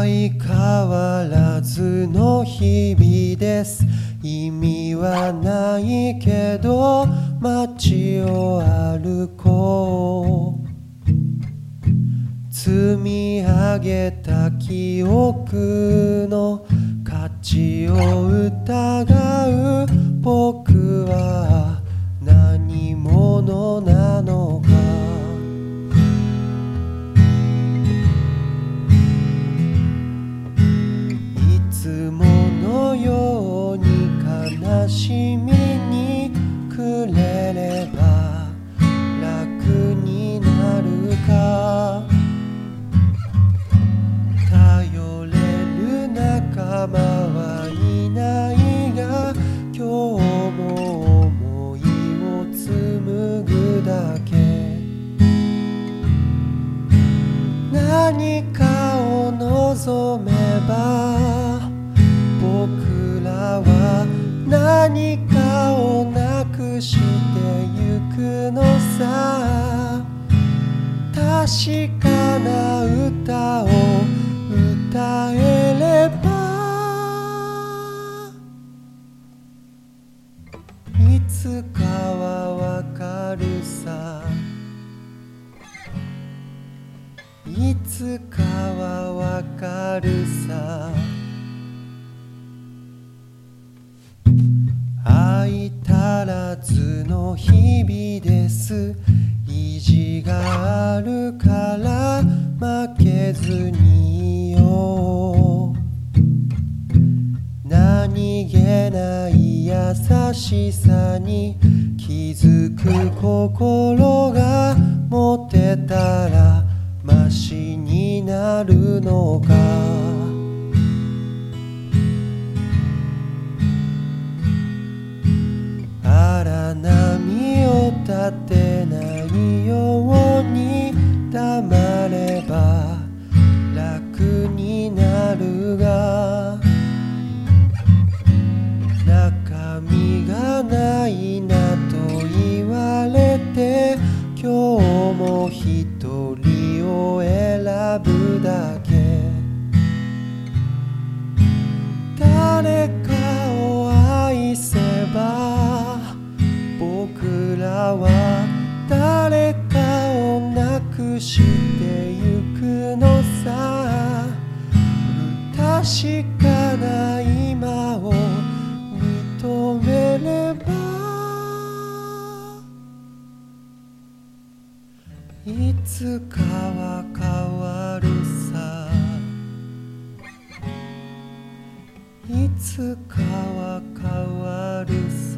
相変わらずの日々です。意味はないけど街を歩こう。積み上げた記憶の価値を疑う僕仲間はいないが今日も思いを紡ぐだけ。何かを望めば僕らは何かをなくしてゆくのさ。確かつかはわかるさ。いつかはわかるさ。相足らずの日々です。意地があるから負けずにいよう。何気ない優しさしさに気づく心が持てたらマシになるのか。一人を選ぶだけ。誰かを愛せば僕らは誰かをなくしてゆくのさ。不確かな今を認めればつかは変わるさ。いつかは変わるさ。